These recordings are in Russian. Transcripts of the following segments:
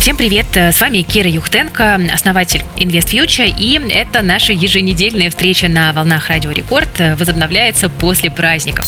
Всем привет, с вами Кира Юхтенко, основатель Invest Future, и это наша еженедельная встреча на волнах Радио Рекорд возобновляется после праздников.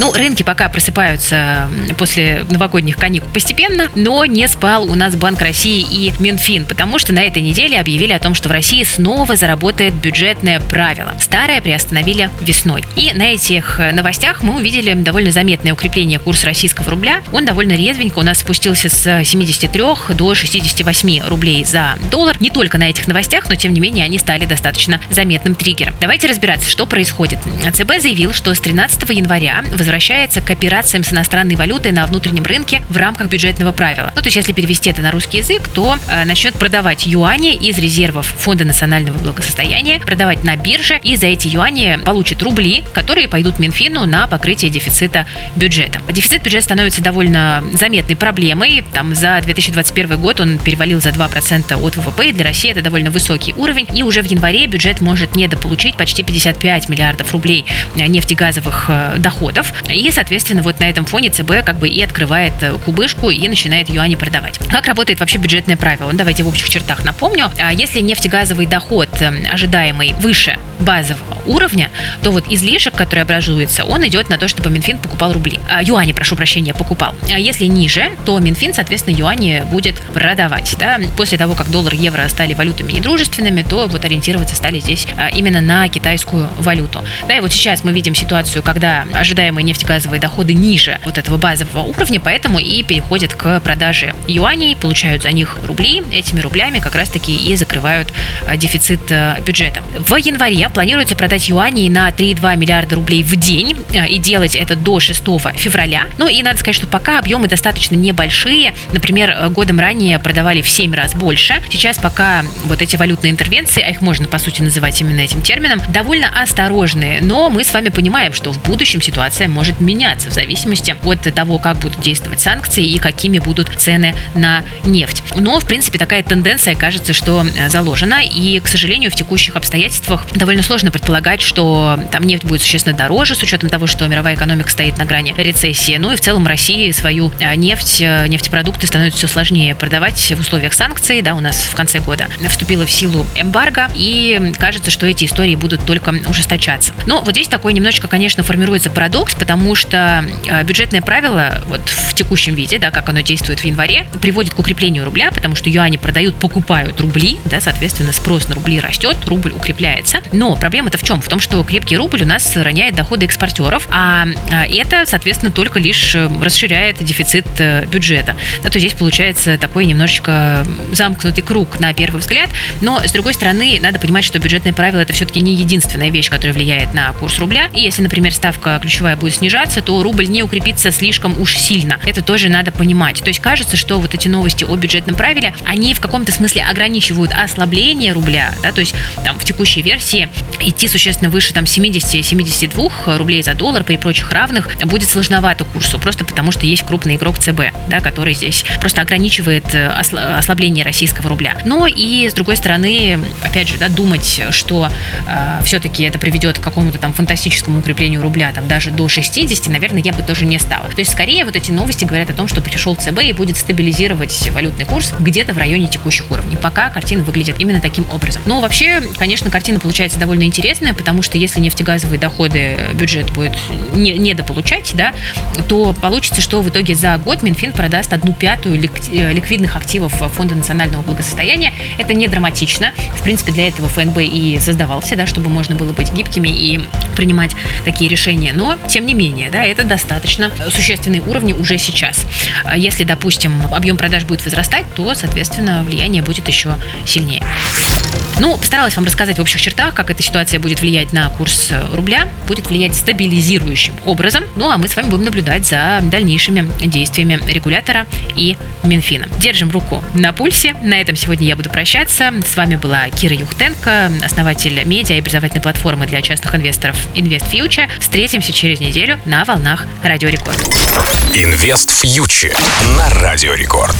Ну, рынки пока просыпаются после новогодних каникул постепенно, но не спал у нас Банк России и Минфин, потому что на этой неделе объявили о том, что в России снова заработает бюджетное правило. Старое приостановили весной. И на этих новостях мы увидели довольно заметное укрепление курса российского рубля. Он довольно резвенько у нас спустился с 73 до 68 рублей за доллар. Не только на этих новостях, но тем не менее они стали достаточно заметным триггером. Давайте разбираться, что происходит. ЦБ заявил, что с 13 января возвращается к операциям с иностранной валютой на внутреннем рынке в рамках бюджетного правила. Ну, то есть, если перевести это на русский язык, то э, начнет продавать юани из резервов Фонда национального благосостояния, продавать на бирже, и за эти юани получит рубли, которые пойдут Минфину на покрытие дефицита бюджета. Дефицит бюджета становится довольно заметной проблемой. Там за 2021 год он перевалил за 2% от ВВП, и для России это довольно высокий уровень. И уже в январе бюджет может недополучить почти 55 миллиардов рублей нефтегазовых э, доходов. И, соответственно, вот на этом фоне ЦБ как бы и открывает э, кубышку и начинает юани продавать. Как работает вообще бюджетное правило? Давайте в общих чертах напомню. А если нефтегазовый доход э, ожидаемый выше базового уровня, то вот излишек, который образуется, он идет на то, чтобы Минфин покупал рубли. А, юани, прошу прощения, покупал. А если ниже, то Минфин, соответственно, юани будет продавать. Да? После того, как доллар, евро стали валютами недружественными, то вот ориентироваться стали здесь а, именно на китайскую валюту. Да, и вот сейчас мы видим ситуацию, когда ожидаемые нефтегазовые доходы ниже вот этого базового уровня, поэтому и переходят к продаже юаней, получают за них рубли, этими рублями как раз-таки и закрывают а, дефицит а, бюджета. В январе планируется продать юаней на 3,2 миллиарда рублей в день а, и делать это до 6 февраля. Ну и надо сказать, что пока объемы достаточно небольшие. Например, годом ранее продавали в 7 раз больше. Сейчас пока вот эти валютные интервенции, а их можно по сути называть именно этим термином, довольно осторожные. Но мы с вами понимаем, что в будущем ситуация может меняться в зависимости от того, как будут действовать санкции и какими будут цены на нефть. Но, в принципе, такая тенденция кажется, что э, заложена. И, к сожалению, в текущих обстоятельствах довольно сложно предполагать, что там нефть будет существенно дороже, с учетом того, что мировая экономика стоит на грани рецессии. Ну и в целом России свою э, нефть, э, нефтепродукты становится все сложнее продавать в условиях санкций. Да, у нас в конце года вступила в силу эмбарго, и кажется, что эти истории будут только ужесточаться. Но вот здесь такой немножечко, конечно, формируется парадокс, потому что бюджетное правило вот в текущем виде, да, как оно действует в январе, приводит к укреплению рубля, потому что юани продают, покупают рубли, да, соответственно, спрос на рубли растет, рубль укрепляется. Но проблема-то в чем? В том, что крепкий рубль у нас роняет доходы экспортеров, а, а это, соответственно, только лишь э, расширяет дефицит э, бюджета. Да, то здесь получается такой немножечко замкнутый круг на первый взгляд, но, с другой стороны, надо понимать, что бюджетное правило это все-таки не единственная вещь, которая влияет на курс рубля. И если, например, ставка ключевая будет снижаться, то рубль не укрепится слишком уж сильно. Это тоже надо понимать. То есть кажется, что вот эти новости о бюджетном правиле, они в каком-то смысле ограничивают ослабление рубля, да, то есть там в текущей версии идти существенно выше там 70-72 рублей за доллар при прочих равных будет сложновато курсу, просто потому что есть крупный игрок ЦБ, да, который здесь просто ограничивает э, ослабление российского рубля. Но и с другой стороны, опять же, да, думать, что э, все-таки это приведет к какому-то там фантастическому укреплению рубля, там даже до 60, наверное, я бы тоже не стала. То есть скорее вот эти новости говорят о том, что пришел ЦБ и будет стабилизировать валютный курс где-то в районе текущих уровней. Пока картина выглядит именно таким образом. Но вообще, конечно, картина получается довольно интересная, потому что если нефтегазовые доходы бюджет будет не, недополучать, да, то получится, что в итоге за год Минфин продаст одну пятую э, ликвидных активов Фонда национального благосостояния. Это не драматично. В принципе, для этого ФНБ и создавался, да, чтобы можно было быть гибкими и принимать такие решения. Но, тем не менее, да, это достаточно существенные уровни уже сейчас. А если, допустим, объем продаж будет возрастать, то, соответственно, влияние будет еще сильнее. Ну, постаралась вам рассказать в общих чертах, как эта ситуация будет влиять на курс рубля, будет влиять стабилизирующим образом. Ну, а мы с вами будем наблюдать за дальнейшими действиями регулятора и Минфина. Держим руку на пульсе. На этом сегодня я буду прощаться. С вами была Кира Юхтенко, основатель медиа и образовательной платформы для частных инвесторов Invest Future. Встретимся через неделю на волнах Радио Рекорд. Фьючер на Радио Рекорд.